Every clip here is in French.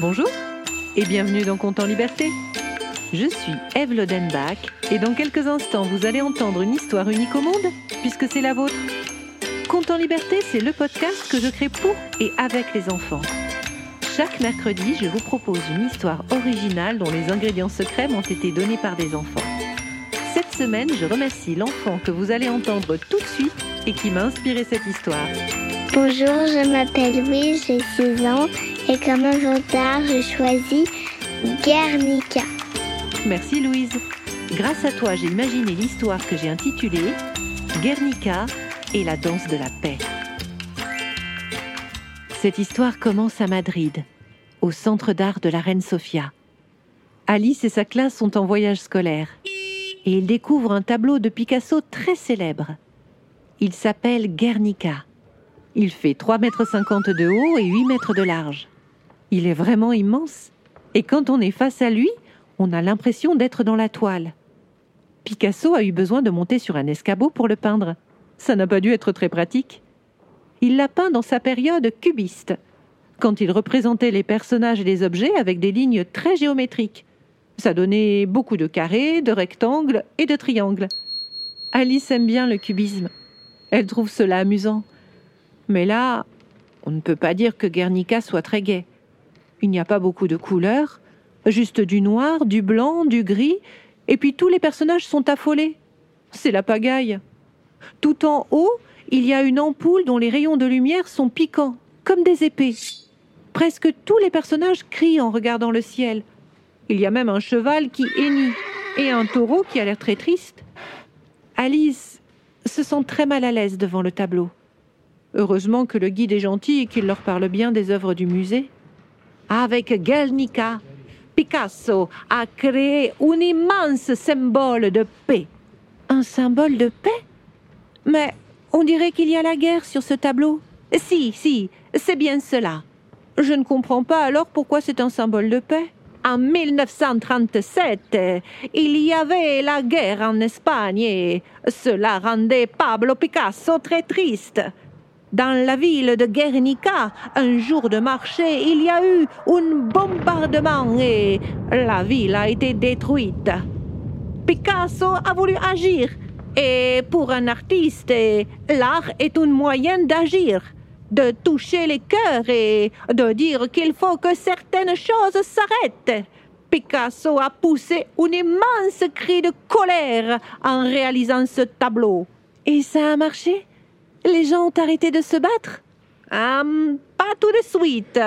Bonjour et bienvenue dans Compte en Liberté. Je suis Eve Lodenbach et dans quelques instants vous allez entendre une histoire unique au monde puisque c'est la vôtre. Compte en Liberté, c'est le podcast que je crée pour et avec les enfants. Chaque mercredi, je vous propose une histoire originale dont les ingrédients secrets m'ont été donnés par des enfants. Cette semaine, je remercie l'enfant que vous allez entendre tout de suite et qui m'a inspiré cette histoire. Bonjour, je m'appelle Louise, j'ai 6 ans et comme avatar, je choisis Guernica. Merci Louise. Grâce à toi, j'ai imaginé l'histoire que j'ai intitulée Guernica et la danse de la paix. Cette histoire commence à Madrid, au centre d'art de la reine Sofia. Alice et sa classe sont en voyage scolaire et ils découvrent un tableau de Picasso très célèbre. Il s'appelle Guernica. Il fait 3,50 mètres de haut et 8 mètres de large. Il est vraiment immense et quand on est face à lui, on a l'impression d'être dans la toile. Picasso a eu besoin de monter sur un escabeau pour le peindre. Ça n'a pas dû être très pratique. Il l'a peint dans sa période cubiste, quand il représentait les personnages et les objets avec des lignes très géométriques. Ça donnait beaucoup de carrés, de rectangles et de triangles. Alice aime bien le cubisme. Elle trouve cela amusant. Mais là, on ne peut pas dire que Guernica soit très gai. Il n'y a pas beaucoup de couleurs, juste du noir, du blanc, du gris, et puis tous les personnages sont affolés. C'est la pagaille. Tout en haut, il y a une ampoule dont les rayons de lumière sont piquants, comme des épées. Presque tous les personnages crient en regardant le ciel. Il y a même un cheval qui hennit et un taureau qui a l'air très triste. Alice se sent très mal à l'aise devant le tableau. Heureusement que le guide est gentil et qu'il leur parle bien des œuvres du musée. Avec Guernica, Picasso a créé un immense symbole de paix. Un symbole de paix? Mais on dirait qu'il y a la guerre sur ce tableau. Si, si, c'est bien cela. Je ne comprends pas alors pourquoi c'est un symbole de paix. En 1937, il y avait la guerre en Espagne et cela rendait Pablo Picasso très triste. Dans la ville de Guernica, un jour de marché, il y a eu un bombardement et la ville a été détruite. Picasso a voulu agir et pour un artiste, l'art est un moyen d'agir, de toucher les cœurs et de dire qu'il faut que certaines choses s'arrêtent. Picasso a poussé un immense cri de colère en réalisant ce tableau. Et ça a marché? Les gens ont arrêté de se battre? Hum, Pas tout de suite.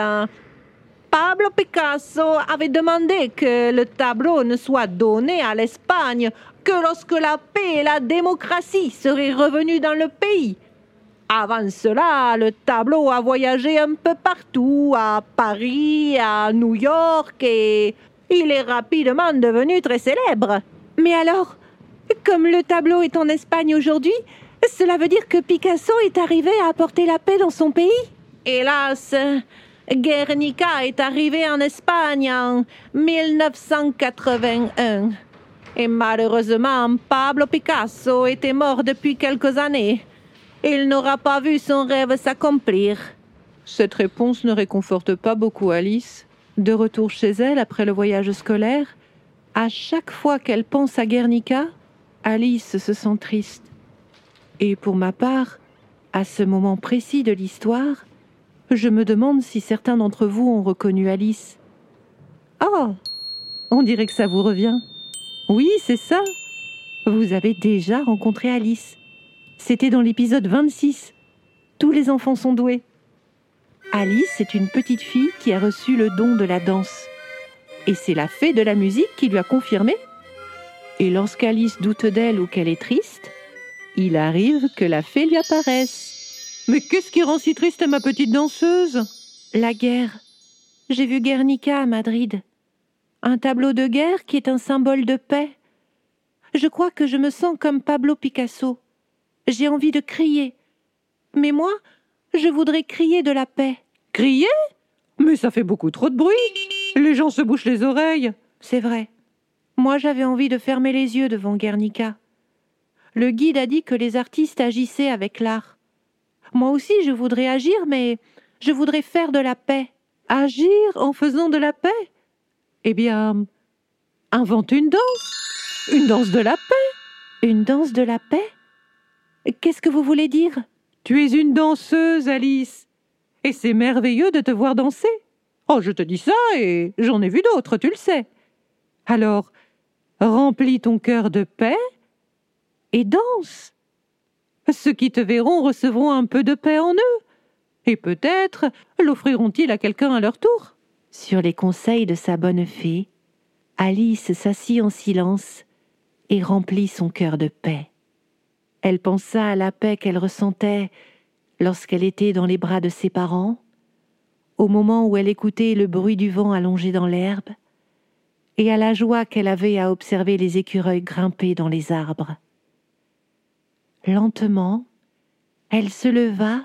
Pablo Picasso avait demandé que le tableau ne soit donné à l'Espagne que lorsque la paix et la démocratie seraient revenues dans le pays. Avant cela, le tableau a voyagé un peu partout, à Paris, à New York, et il est rapidement devenu très célèbre. Mais alors, comme le tableau est en Espagne aujourd'hui, cela veut dire que Picasso est arrivé à apporter la paix dans son pays? Hélas, Guernica est arrivé en Espagne en 1981. Et malheureusement, Pablo Picasso était mort depuis quelques années. Il n'aura pas vu son rêve s'accomplir. Cette réponse ne réconforte pas beaucoup Alice. De retour chez elle après le voyage scolaire, à chaque fois qu'elle pense à Guernica, Alice se sent triste. Et pour ma part, à ce moment précis de l'histoire, je me demande si certains d'entre vous ont reconnu Alice. Oh On dirait que ça vous revient. Oui, c'est ça. Vous avez déjà rencontré Alice. C'était dans l'épisode 26. Tous les enfants sont doués. Alice est une petite fille qui a reçu le don de la danse. Et c'est la fée de la musique qui lui a confirmé. Et lorsqu'Alice doute d'elle ou qu'elle est triste, il arrive que la fée lui apparaisse. Mais qu'est-ce qui rend si triste ma petite danseuse? La guerre. J'ai vu Guernica à Madrid. Un tableau de guerre qui est un symbole de paix. Je crois que je me sens comme Pablo Picasso. J'ai envie de crier. Mais moi, je voudrais crier de la paix. Crier? Mais ça fait beaucoup trop de bruit. Les gens se bouchent les oreilles. C'est vrai. Moi, j'avais envie de fermer les yeux devant Guernica le guide a dit que les artistes agissaient avec l'art. Moi aussi, je voudrais agir, mais je voudrais faire de la paix. Agir en faisant de la paix? Eh bien, invente une danse. Une danse de la paix. Une danse de la paix? Qu'est-ce que vous voulez dire? Tu es une danseuse, Alice. Et c'est merveilleux de te voir danser. Oh, je te dis ça et j'en ai vu d'autres, tu le sais. Alors, remplis ton cœur de paix et danse. Ceux qui te verront recevront un peu de paix en eux, et peut-être l'offriront-ils à quelqu'un à leur tour. Sur les conseils de sa bonne fée, Alice s'assit en silence et remplit son cœur de paix. Elle pensa à la paix qu'elle ressentait lorsqu'elle était dans les bras de ses parents, au moment où elle écoutait le bruit du vent allongé dans l'herbe, et à la joie qu'elle avait à observer les écureuils grimper dans les arbres. Lentement, elle se leva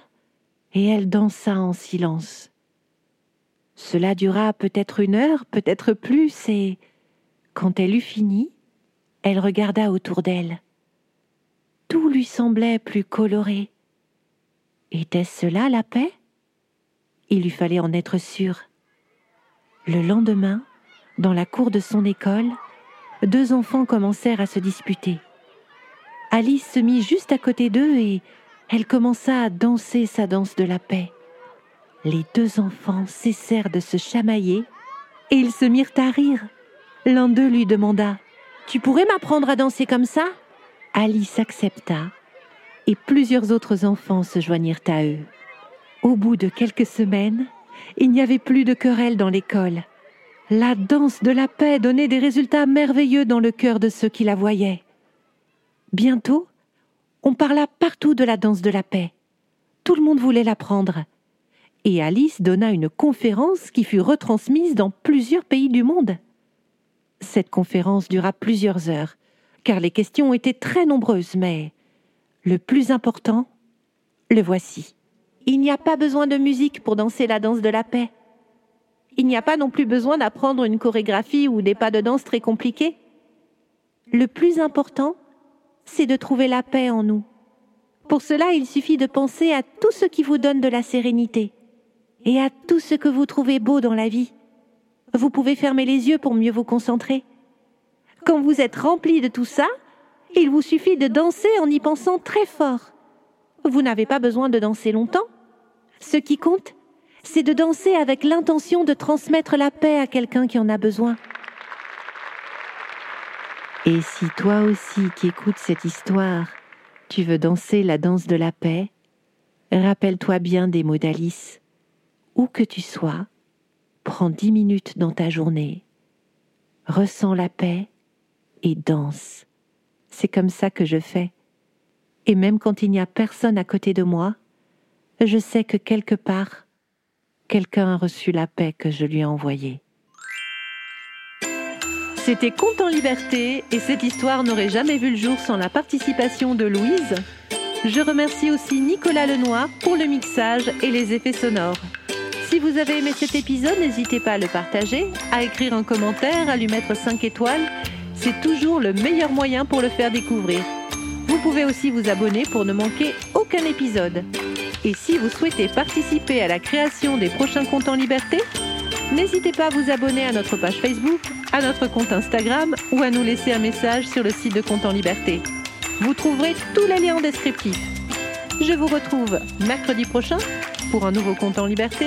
et elle dansa en silence. Cela dura peut-être une heure, peut-être plus, et quand elle eut fini, elle regarda autour d'elle. Tout lui semblait plus coloré. Était-ce cela la paix? Il lui fallait en être sûr. Le lendemain, dans la cour de son école, deux enfants commencèrent à se disputer. Alice se mit juste à côté d'eux et elle commença à danser sa danse de la paix. Les deux enfants cessèrent de se chamailler et ils se mirent à rire. L'un d'eux lui demanda Tu pourrais m'apprendre à danser comme ça? Alice accepta et plusieurs autres enfants se joignirent à eux. Au bout de quelques semaines, il n'y avait plus de querelles dans l'école. La danse de la paix donnait des résultats merveilleux dans le cœur de ceux qui la voyaient. Bientôt, on parla partout de la danse de la paix. Tout le monde voulait l'apprendre. Et Alice donna une conférence qui fut retransmise dans plusieurs pays du monde. Cette conférence dura plusieurs heures, car les questions étaient très nombreuses, mais le plus important, le voici. Il n'y a pas besoin de musique pour danser la danse de la paix. Il n'y a pas non plus besoin d'apprendre une chorégraphie ou des pas de danse très compliqués. Le plus important, c'est de trouver la paix en nous. Pour cela, il suffit de penser à tout ce qui vous donne de la sérénité et à tout ce que vous trouvez beau dans la vie. Vous pouvez fermer les yeux pour mieux vous concentrer. Quand vous êtes rempli de tout ça, il vous suffit de danser en y pensant très fort. Vous n'avez pas besoin de danser longtemps. Ce qui compte, c'est de danser avec l'intention de transmettre la paix à quelqu'un qui en a besoin. Et si toi aussi qui écoutes cette histoire, tu veux danser la danse de la paix, rappelle-toi bien des mots d'Alice. Où que tu sois, prends dix minutes dans ta journée, ressens la paix et danse. C'est comme ça que je fais. Et même quand il n'y a personne à côté de moi, je sais que quelque part, quelqu'un a reçu la paix que je lui ai envoyée. C'était Conte en liberté et cette histoire n'aurait jamais vu le jour sans la participation de Louise. Je remercie aussi Nicolas Lenoir pour le mixage et les effets sonores. Si vous avez aimé cet épisode, n'hésitez pas à le partager, à écrire un commentaire, à lui mettre 5 étoiles. C'est toujours le meilleur moyen pour le faire découvrir. Vous pouvez aussi vous abonner pour ne manquer aucun épisode. Et si vous souhaitez participer à la création des prochains contes en liberté, n'hésitez pas à vous abonner à notre page Facebook à notre compte Instagram ou à nous laisser un message sur le site de Compte en Liberté. Vous trouverez tous les liens en descriptif. Je vous retrouve mercredi prochain pour un nouveau Compte en Liberté.